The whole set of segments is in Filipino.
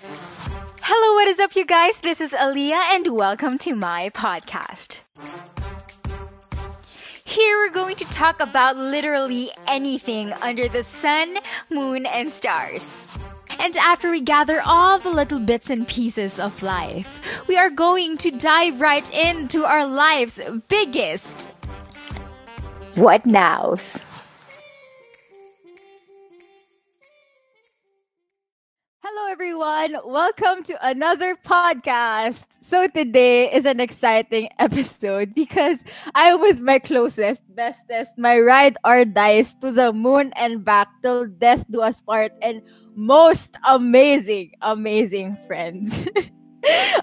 Hello, what is up, you guys? This is Aaliyah, and welcome to my podcast. Here we're going to talk about literally anything under the sun, moon, and stars. And after we gather all the little bits and pieces of life, we are going to dive right into our life's biggest what nows. Hello, everyone. Welcome to another podcast. So, today is an exciting episode because I'm with my closest, bestest, my ride or dies to the moon and back till death do us part, and most amazing, amazing friends.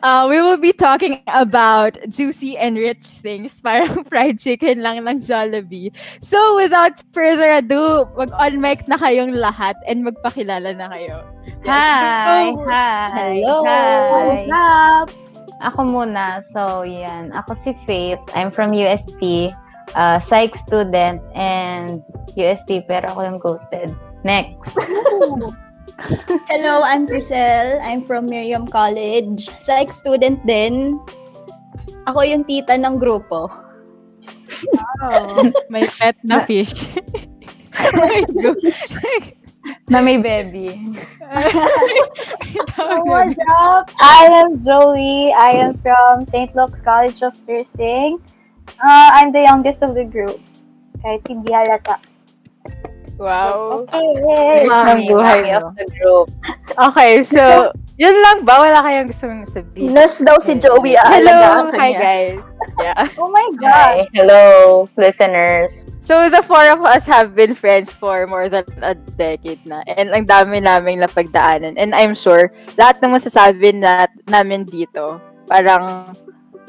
uh, we will be talking about juicy and rich things, parang fried chicken lang ng Jollibee. So, without further ado, mag-on mic na kayong lahat and magpakilala na kayo. Yes, hi! go. Hi! Hello! Hi! Up? Ako muna. So, yan. Ako si Faith. I'm from UST. Uh, psych student and UST pero ako yung ghosted. Next. Hello, I'm Priscel. I'm from Miriam College. Psych student din. Ako yung tita ng grupo. May pet na fish. May na may baby. Oh, what's up? I am Joey. I am from St. Luke's College of Nursing. Uh, I'm the youngest of the group. Kahit hindi halata. Wow. Okay. First ng buhay Mommy mo. of the group. Okay, so, yun lang ba? Wala kayong gustong sabihin? Nurse daw si Joey. Hello! aalagaan Hi, guys. Yeah. Oh my Hi. gosh. Hello, listeners. So, the four of us have been friends for more than a decade na. And ang dami naming napagdaanan. And I'm sure, lahat ng masasabi na, namin dito, parang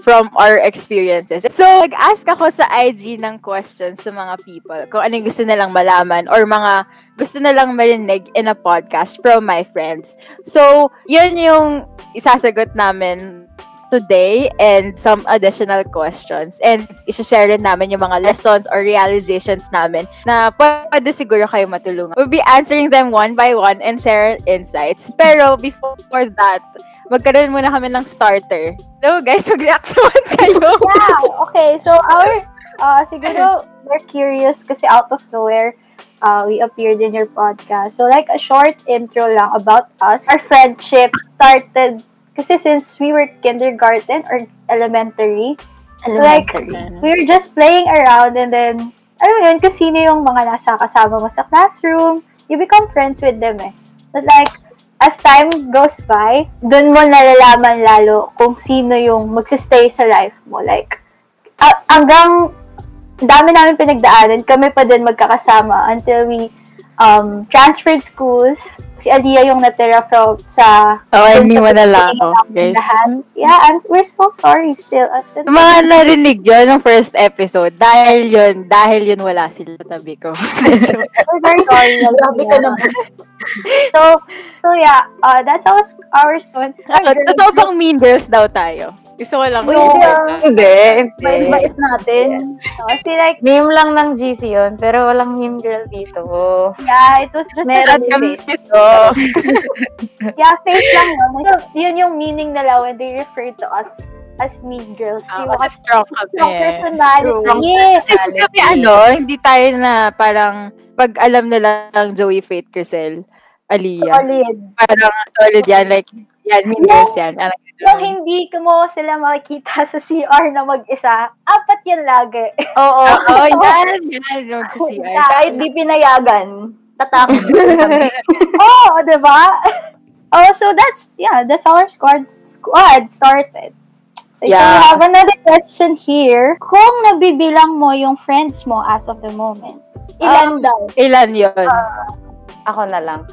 from our experiences. So, nag-ask ako sa IG ng questions sa mga people kung anong gusto nilang malaman or mga gusto nilang marinig in a podcast from my friends. So, yun yung isasagot namin today and some additional questions. And isi-share rin namin yung mga lessons or realizations namin na pwede siguro kayo matulungan. We'll be answering them one by one and share insights. Pero before that, magkaroon muna kami ng starter. So guys, mag-react naman kayo. Yeah, okay. So, our, uh, siguro, we're curious kasi out of nowhere, uh, we appeared in your podcast. So, like, a short intro lang about us. Our friendship started kasi since we were kindergarten or elementary, Like, we were just playing around and then, alam mo yun, kasi sino yung mga nasa kasama mo sa classroom, you become friends with them eh. But like, as time goes by, dun mo nalalaman lalo kung sino yung magsistay sa life mo. Like, a- hanggang dami namin pinagdaanan, kami pa din magkakasama until we um, transferred schools. Si Aliyah yung natira from sa Oh, sa iniwan na lang ako, namin guys. Yeah, and we're so sorry still. The Mga narinig yun ng first episode. Dahil yun, dahil yun wala sila tabi ko. We're very sorry. Grabe ka naman. So, so yeah, uh, that's our, our. Ako, totoo bang mean girls daw tayo? Gusto ko lang. Uy, hindi na. Hindi. Bait-bait natin. So, I feel like, Name lang ng GC yun, pero walang mean girl dito. yeah, it was just Meron a din. Kami face. gusto. Yeah, face lang. So, yun yung meaning nila when they refer to us as mean girls. Ah, yung kasi strong kami. strong personality. Strong Yes. Kasi kami ano, hindi tayo na parang pag alam nila ng Joey Faith Crisel, Aliyah. Solid. Parang solid yan. Like, yan, mean girls yan. Parang Yung hindi mo sila makikita sa CR na mag-isa, apat yan lagi. Oo, oo, yan, yan. Yung sa CR. Kahit di pinayagan, tatakot. oh, di ba? Oh, so that's, yeah, that's how our squad, squad started. So Yeah. we have another question here. Kung nabibilang mo yung friends mo as of the moment, ilan Um, daw? Ilan yun? Ako na lang.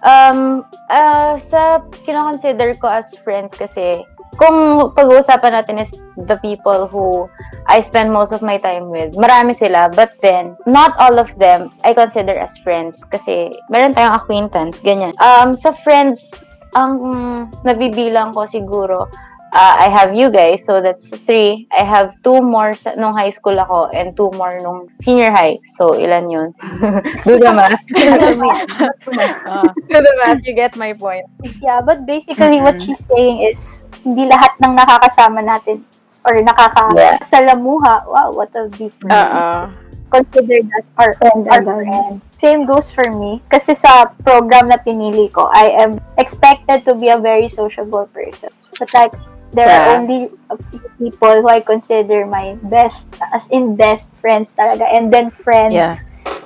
Um, ah, sa kinoconsider ko as friends kasi, kung pag-uusapan natin is the people who I spend most of my time with, marami sila, but then, not all of them I consider as friends kasi meron tayong acquaintance, ganyan. Um, sa friends, ang nabibilang ko siguro, uh, I have you guys, so that's three. I have two more sa, nung high school ako and two more nung senior high. So, ilan yun? Do the math. Ah. Do the math, you get my point. Yeah, but basically what Mhm. she's saying is hindi lahat ng nakakasama natin or nakakasalamuha. Wow, what a deep. Oo. Considered as our, Friend our agad. friend. Same goes for me. Kasi sa program na pinili ko, I am expected to be a very sociable person. But like, there Yeah. are only a few people who I consider my best, as in best friends talaga. And then friends, Yeah.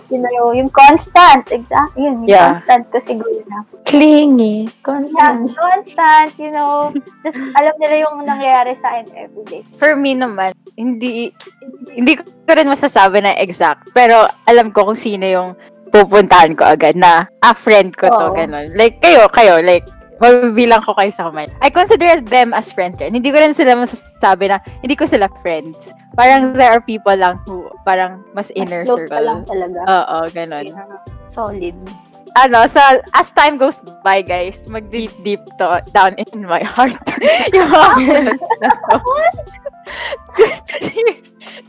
you know, yung constant, exactly, yun, yung Yeah. constant ko siguro na. Clingy. Yeah, Constant. constant, you know, just alam nila yung nangyayari sa akin everyday. For me naman, hindi hindi ko rin masasabi na exact. Pero alam ko kung sino yung pupuntahan ko agad na, ah, friend ko to, Oo. ganun. Like, kayo, kayo, like, mabibilang ko kayo sa kamay. I consider them as friends rin. Hindi ko rin sila masasabi na, hindi ko sila friends. Parang there are people lang who, parang mas Mas inner close ka circle. lang talaga. Oo, ganun. Solid. ano, sa as time goes by, guys, mag deep deep to, down in my heart. yung mga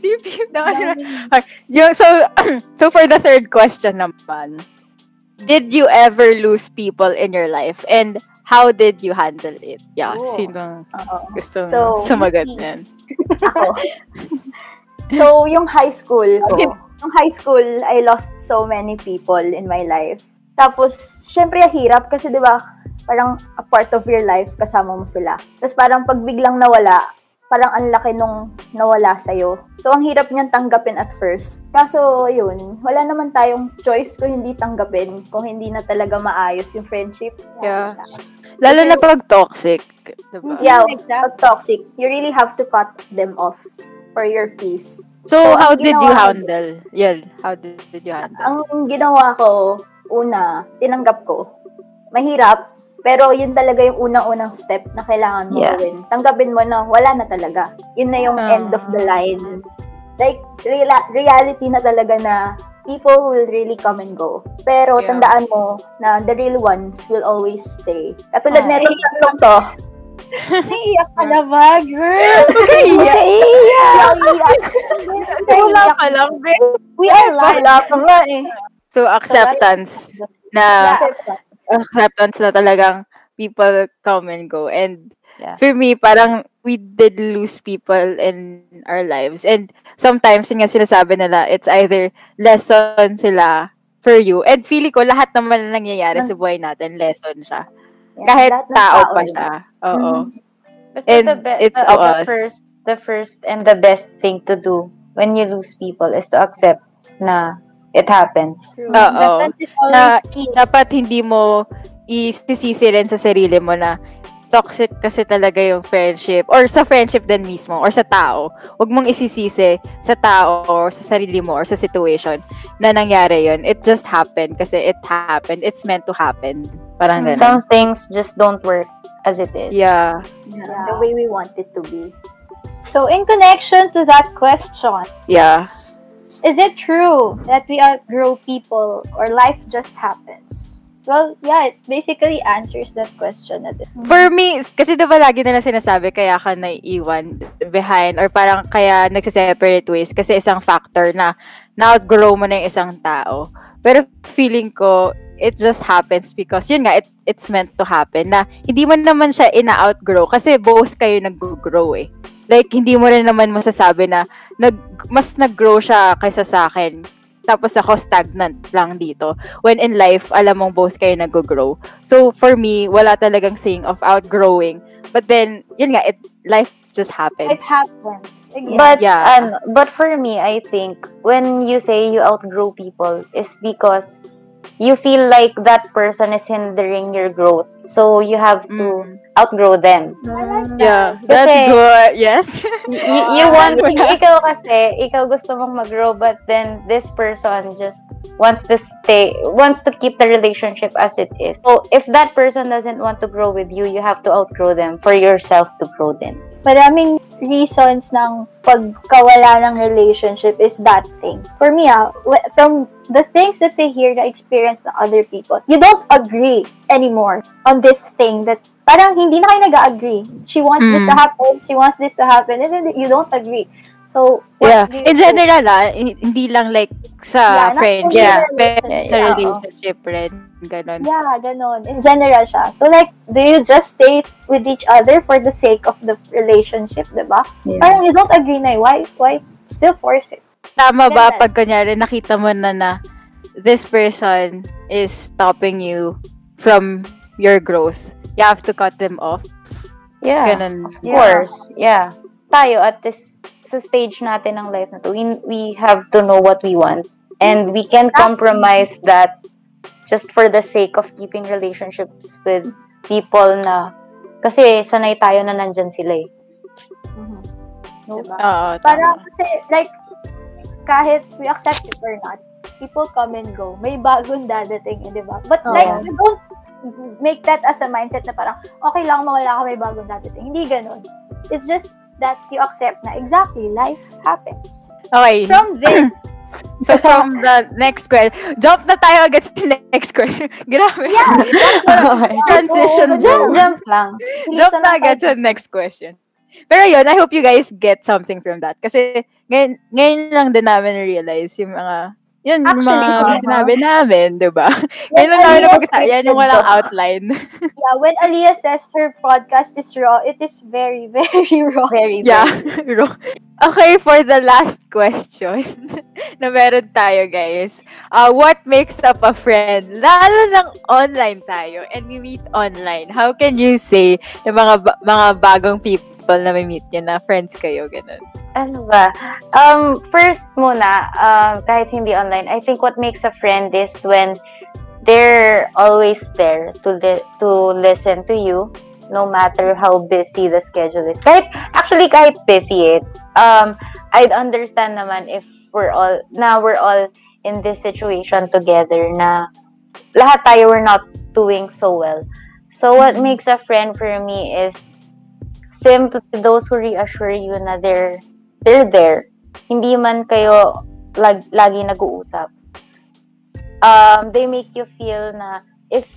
deep deep down in my heart. Yung, so, so for the third question naman, did you ever lose people in your life? And how did you handle it? Yeah, Oh. sino Oo. gusto So, sumagot niyan? Ako. so, yung high school ko, yung high school, I lost so many people in my life. Tapos, syempre, hirap kasi, di ba, parang a part of your life, kasama mo sila. Tapos parang pag biglang nawala, parang ang laki nung nawala sa'yo. So, ang hirap niyan tanggapin at first. Kaso, yun, wala naman tayong choice kung hindi tanggapin, kung hindi na talaga maayos yung friendship. Yeah. Lalo na pag toxic. Diba? Yeah, Exactly. pag toxic, you really have to cut them off for your peace. So, So, how did you handle? Yun, how did, did you handle? Ang ginawa ko, una, tinanggap ko. Mahirap, pero yun talaga yung unang-unang step na kailangan mo Yeah. gawin. Tanggapin mo na wala na talaga. Yun na yung Ah. end of the line. Like, reala- reality na talaga na people will really come and go. Pero Yeah. tandaan mo na the real ones will always stay. Katulad Ah. netong tatlong to. Naiiyak ka na ba, girl? Naiiyak. Wala ka lang, We are live. Wala pa nga eh. So, acceptance na acceptance na talagang people come and go. And Yeah. for me, parang we did lose people in our lives. And sometimes, yun nga sinasabi nila, it's either lesson sila for you. And feeling ko, lahat naman na nangyayari sa buhay natin, lesson siya. Kahit Lahat ng tao pa siya. Oo. Basta And the, be- it's the, to the us. first the first and the best thing to do when you lose people is to accept na it happens. Oo. Na-. Dapat hindi mo isisisi rin sa sarili mo na toxic kasi talaga yung friendship or sa friendship din mismo or sa tao. Huwag mong isisisi sa tao or sa sarili mo or sa situation na nangyari yun. It just happened kasi it happened. It's meant to happen. Parang ganun. Some things just don't work as it is. yeah. Yeah, The way we want it to be. So, in connection to that question, Yeah. Is it true that we outgrow people or life just happens? Well, yeah, it basically answers that question. din. For me, kasi diba lagi nila sinasabi kaya ka naiiwan behind or parang kaya nagsiseparate ways kasi isang factor na na-outgrow mo na yung isang tao. Pero feeling ko, it just happens because yun nga, it, it's meant to happen na hindi mo naman siya ina-outgrow kasi both kayo nag-grow eh. Like, hindi mo rin naman masasabi na nag, mas nag-grow siya kaysa sa akin. Tapos ako stagnant lang dito. When in life, alam mong both kayo nag-grow. So, for me, wala talagang thing of outgrowing. But then, yun nga, it, life just happens. It happens. Again. But Yeah. ano, but for me, I think when you say you outgrow people is because you feel like that person is hindering your growth. So you have to Mm. outgrow them. I like that. Yeah, that's Kasi- good. Yes. Y- y- you want ikaw kasi ikaw gusto mong mag-grow but then this person just wants to stay wants to keep the relationship as it is. So if that person doesn't want to grow with you, you have to outgrow them for yourself to grow then. Maraming reasons ng pagkawala ng relationship is that thing. For me, ah, w- from the things that they hear, the experience ng other people, you don't agree anymore on this thing that parang hindi na kayo nag-agree. She wants this to Mm. happen, she wants this to happen, and then you don't agree. So, Yeah. In general, ah, hin- hindi lang like sa Yeah, friendship, only pero sa Yeah, oo. relationship rin. Ganon. Yeah, ganon. In general siya. So, like, do you just stay with each other for the sake of the relationship, diba? Yeah. Parang you don't agree na, eh. why, why still force it? Tama ba Ganun. pag kunyari nakita mo na na this person is stopping you from your growth, you have to cut them off. Yeah. Ganon. Of course. Yeah. Tayo at this sa stage natin ng life na to, we, we have to know what we want. And we can compromise that just for the sake of keeping relationships with people na kasi sanay tayo na nandyan sila eh. No? Oo, Parang kasi, like, kahit we accept it or not, people come and go. May bagong dadating, eh, di ba? But Oo. like, you don't make that as a mindset na parang, okay lang mawala ka, may bagong dadating. Hindi ganun. It's just that you accept na exactly, life happens. Okay. From there, So from the next question, jump na tayo agad sa next question. Grabe. Transition Jump, jump lang. Jump na lang agad sa next question. Pero yun, I hope you guys get something from that. Kasi ngayon, ngayon lang din namin realize yung mga, yun, Actually, mga uh-huh. sinabi namin, di ba? Ngayon lang namin Aliyah napag Yan yung walang outline. yeah, when Aliyah says her podcast is raw, it is very, very raw. Very, Yeah. Ro- okay, for the last question na meron tayo, guys. Uh, what makes up a friend? Lalo ng online tayo and we meet online. How can you say na mga mga bagong people na may meet nyo na friends kayo, ganun? Ano ba? Um, first muna, um, kahit hindi online, I think what makes a friend is when they're always there to li- to listen to you, no matter how busy the schedule is. Kahit, actually, kahit busy it, um, I'd understand naman if we're all, now we're all in this situation together na lahat tayo we're not doing so well. So what makes a friend for me is simply those who reassure you na they're they're there. Hindi man kayo lag, lagi nag-uusap. Um, they make you feel na if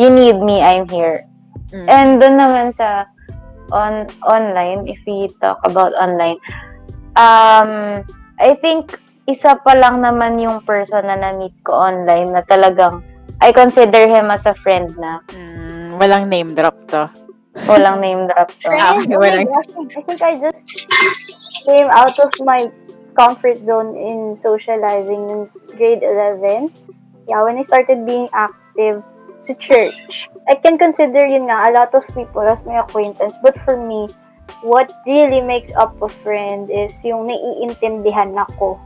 you need me, I'm here. Mm. And doon naman sa on online, if we talk about online, um, I think isa pa lang naman yung person na na-meet ko online na talagang I consider him as a friend na. Mm, walang name drop to. Walang name drop to. Ah, oh walang- gosh, I think I just came out of my comfort zone in socializing in grade 11. Yeah, when I started being active sa church. I can consider yun nga, a lot of people as my acquaintance. But for me, what really makes up a friend is yung naiintindihan ako.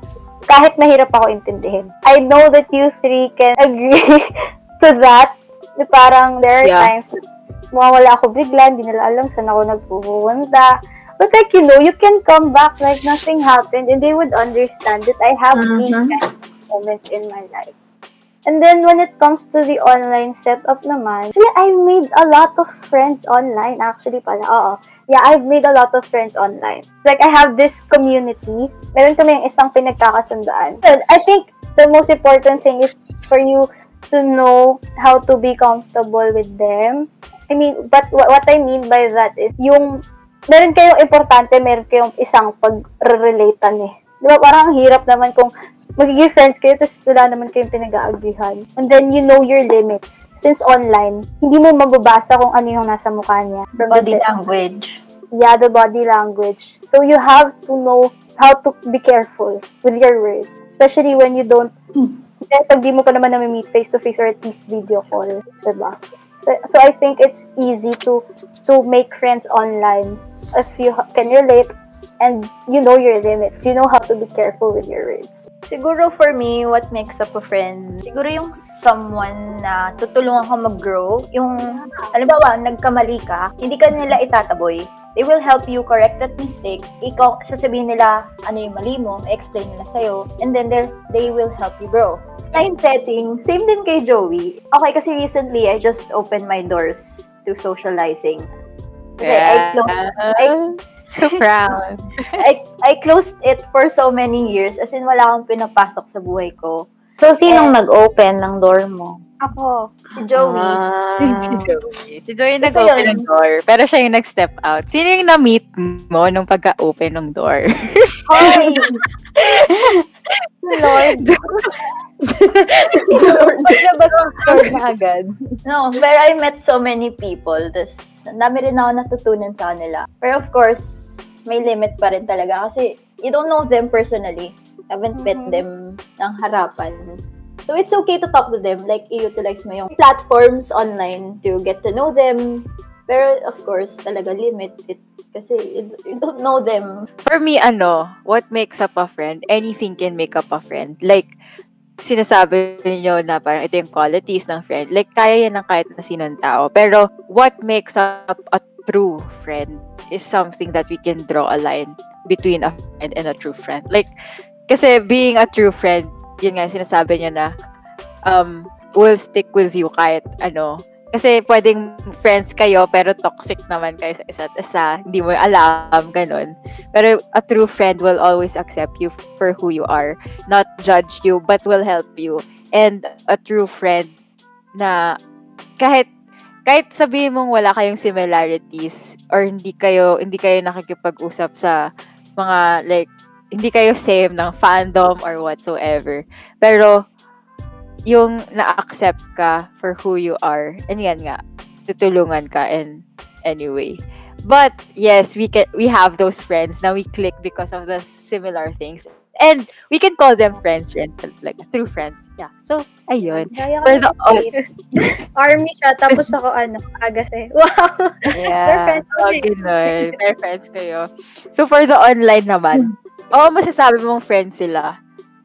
Kahit mahirap ako intindihin. I know that you three can agree to that. Na parang there are Yeah. times mawawala ako bigla, hindi nila alam saan ako nagpupunta. But like, you know, you can come back like nothing happened and they would understand that I have these Mhm. kind of moments in my life. And then when it comes to the online setup naman, yeah, I made a lot of friends online actually pala. Oo. Yeah, I've made a lot of friends online. Like I have this community. Meron kami yung isang pinagkakasundaan. So, I think the most important thing is for you to know how to be comfortable with them. I mean, but wha- what I mean by that is yung meron kayong importante, meron kayong isang pag-relatan eh. Di ba? Parang ang hirap naman kung magiging friends kayo, tapos wala naman kayong pinag-aaglihan. And then, you know your limits. Since online, hindi mo mababasa kung ano yung nasa mukha niya. From the Body chat. language. Yeah, the body language. So, you have to know how to be careful with your words. Especially when you don't, eh, pag di mo pa naman na-meet face-to-face or at least video call. Diba? So, I think it's easy to to make friends online if you can relate and you know your limits. You know how to be careful with your words. Siguro for me, what makes up a friend, siguro yung someone na tutulungan ka mag-grow. Yung, halimbawa, nagkamali ka, hindi ka nila itataboy. They will help you correct that mistake. Ikaw, sasabihin nila ano yung mali mo, explain nila sa'yo, and then they they will help you grow. Line setting, same din kay Joey. Okay, kasi recently, I just opened my doors to socializing. Kasi I closed, I, so proud. I, I closed it for so many years. As in, wala akong pinapasok sa buhay ko. So, sinong nag-open ng door mo? Ako. Si Joey. Ah. si Joey. Si Joey nag-open yun. ng door. Pero siya yung nag-step out. Sino yung na-meet mo nung pagka-open ng door? Hoy! Lord. Paglabas ng na agad. No, where I met so many people. Tapos, ang dami rin ako natutunan sa kanila. Pero of course, may limit pa rin talaga. Kasi, you don't know them personally. Haven't met Mhm. them ng harapan. So, it's okay to talk to them. Like, i-utilize mo yung platforms online to get to know them. Pero, of course, talaga limit it. Kasi, you, don't know them. For me, ano, what makes up a friend? Anything can make up a friend. Like, sinasabi niyo na parang ito yung qualities ng friend. Like, kaya yan ng kahit na sinong tao. Pero, what makes up a true friend is something that we can draw a line between a friend and a true friend. Like, kasi being a true friend, yun nga, sinasabi niyo na, um, will stick with you kahit ano. Kasi pwedeng friends kayo, pero toxic naman kayo sa isa't isa. Hindi mo alam, ganun. Pero a true friend will always accept you for who you are, not judge you, but will help you. And a true friend na kahit kahit sabihin mong wala kayong similarities or hindi kayo hindi kayo nakikipag-usap sa mga like hindi kayo same ng fandom or whatsoever. Pero yung na-accept ka for who you are, and yan nga, tutulungan ka and anyway. But yes, we can we have those friends na we click because of the similar things. And we can call them friends, friend, like true friends. Yeah. So, ayun. Gaya For the- Army siya, tapos ako ano, agase. Wow! Yeah. friends Oh, kami. ganun. They're friends kayo. So, for the online naman, oo, masasabi mong friends sila.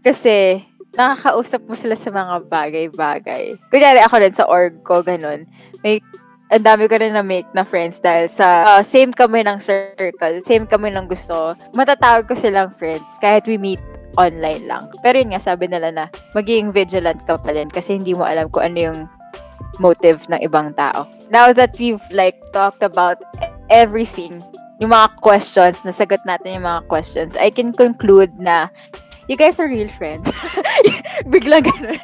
Kasi, nakakausap mo sila sa mga bagay-bagay. Kunyari ako rin sa org ko, ganun. May, ang dami ko rin na-make na friends dahil sa ah, same kami ng circle, same kami ng gusto. Matatawag ko silang friends kahit we meet online lang. Pero yun nga, sabi nila na magiging vigilant ka pa rin kasi hindi mo alam kung ano yung motive ng ibang tao. Now that we've like talked about everything, yung mga questions, nasagot natin yung mga questions, I can conclude na you guys are real friends. Biglang ganun.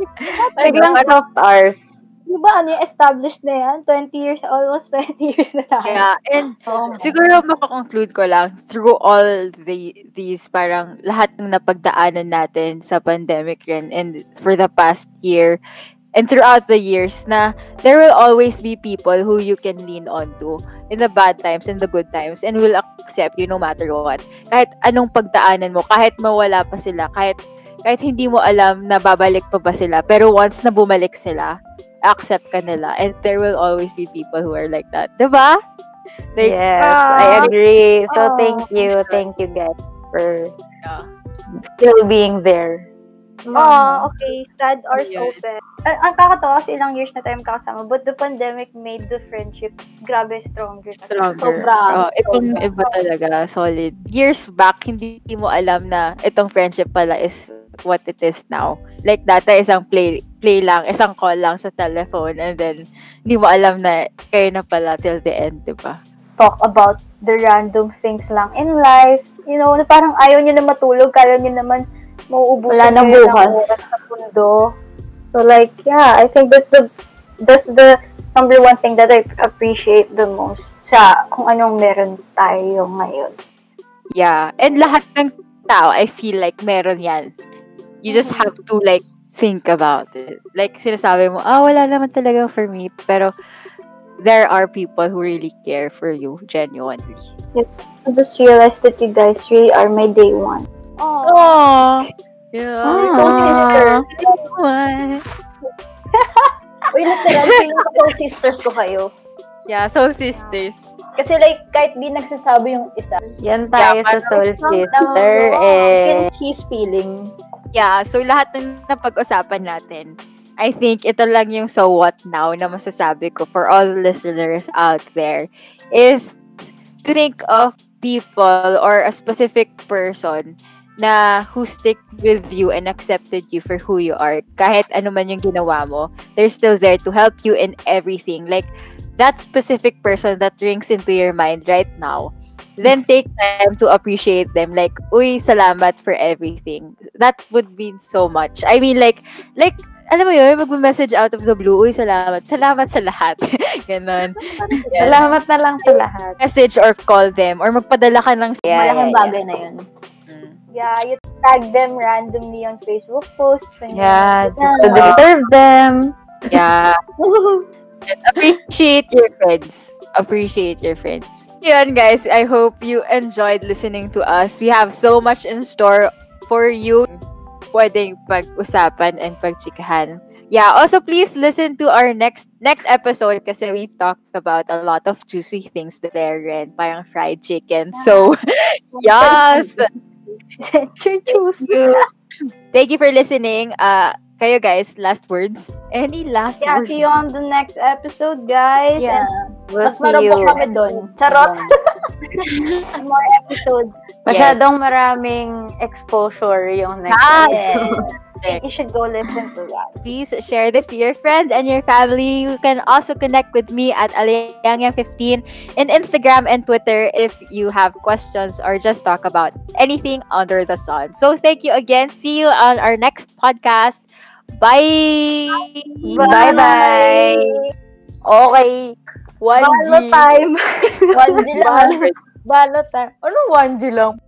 Biglang soft hours. Di ba ano yung established na yan? 20 years, almost 20 years na tayo. Yeah, and siguro makakonclude ko lang through all the these parang lahat ng napagdaanan natin sa pandemic rin and for the past year and throughout the years na there will always be people who you can lean on to in the bad times and the good times and will accept you no matter what. Kahit anong pagdaanan mo, kahit mawala pa sila, kahit kahit hindi mo alam na babalik pa ba sila, pero once na bumalik sila, accept ka nila. And there will always be people who are like that. Diba? Like, yes, ah, I agree. So, oh. thank you. Thank you guys for Yeah. still being there. Oh, okay. Sad or Ayun. open. Ang, ang kakatawa kasi ilang years na tayo magkakasama, but the pandemic made the friendship grabe stronger. stronger. Sobra, Oh, itong iba talaga, solid. Years back, hindi mo alam na itong friendship pala is what it is now. Like, dati isang play, play lang, isang call lang sa telephone, and then, hindi mo alam na kayo na pala till the end, di ba? Talk about the random things lang in life. You know, na parang ayaw nyo na matulog, kaya nyo naman mauubusan Wala ng bukas. oras sa mundo. So like, yeah, I think that's the that's the number one thing that I appreciate the most sa kung anong meron tayo ngayon. Yeah. And lahat ng tao, I feel like meron yan. You just have to, like, think about it. Like, sinasabi mo, ah, wala naman talaga for me. Pero, there are people who really care for you, genuinely. I just realized that you guys really are my day one. Oh, Aww. Yeah. Ah. sisters. What? Uy, literal, feeling ko sisters ko kayo. Yeah, so sisters. Kasi like, kahit di nagsasabi yung isa, Yan tayo Yeah, sa Soul Sister. Eh, cheese feeling. Yeah, so lahat ng napag-usapan natin, I think ito lang yung so what now na masasabi ko for all the listeners out there is to think of people or a specific person na who stick with you and accepted you for who you are. Kahit ano man yung ginawa mo, they're still there to help you in everything. Like, that specific person that rings into your mind right now, then take time to appreciate them. Like, uy, salamat for everything. That would mean so much. I mean, like, like, alam mo yun, mag-message out of the blue, uy, salamat. Salamat sa lahat. Ganon. Yeah. Salamat na lang sa lahat. Message or call them or magpadala ka ng Yeah, Malaking yeah, bagay na yun. Yeah, you tag them randomly on Facebook posts. When you- Yeah, just to disturb them. Yeah. And appreciate your friends. Appreciate your friends. Yun, guys. I hope you enjoyed listening to us. We have so much in store for you. Pwedeng pag-usapan and pagchikahan. Yeah, also please listen to our next next episode kasi we've talked about a lot of juicy things there and parang fried chicken. So, yes! Thank you. Thank you for listening. Uh, kayo guys, last words? Any last Yeah, words? see you on the next episode, guys. Yeah. We'll Mas see marami you. kami dun. Charot. And more episodes. Masyadong maraming exposure yung next Ah, episode. Think you should go listen to that. Please share this to your friends and your family. You can also connect with me at Alianga15 in Instagram and Twitter if you have questions or just talk about anything under the sun. So thank you again. See you on our next podcast. Bye. Bye-bye. Okay. 1G. Balo time. 1G lang. Balo time. Ano 1G lang?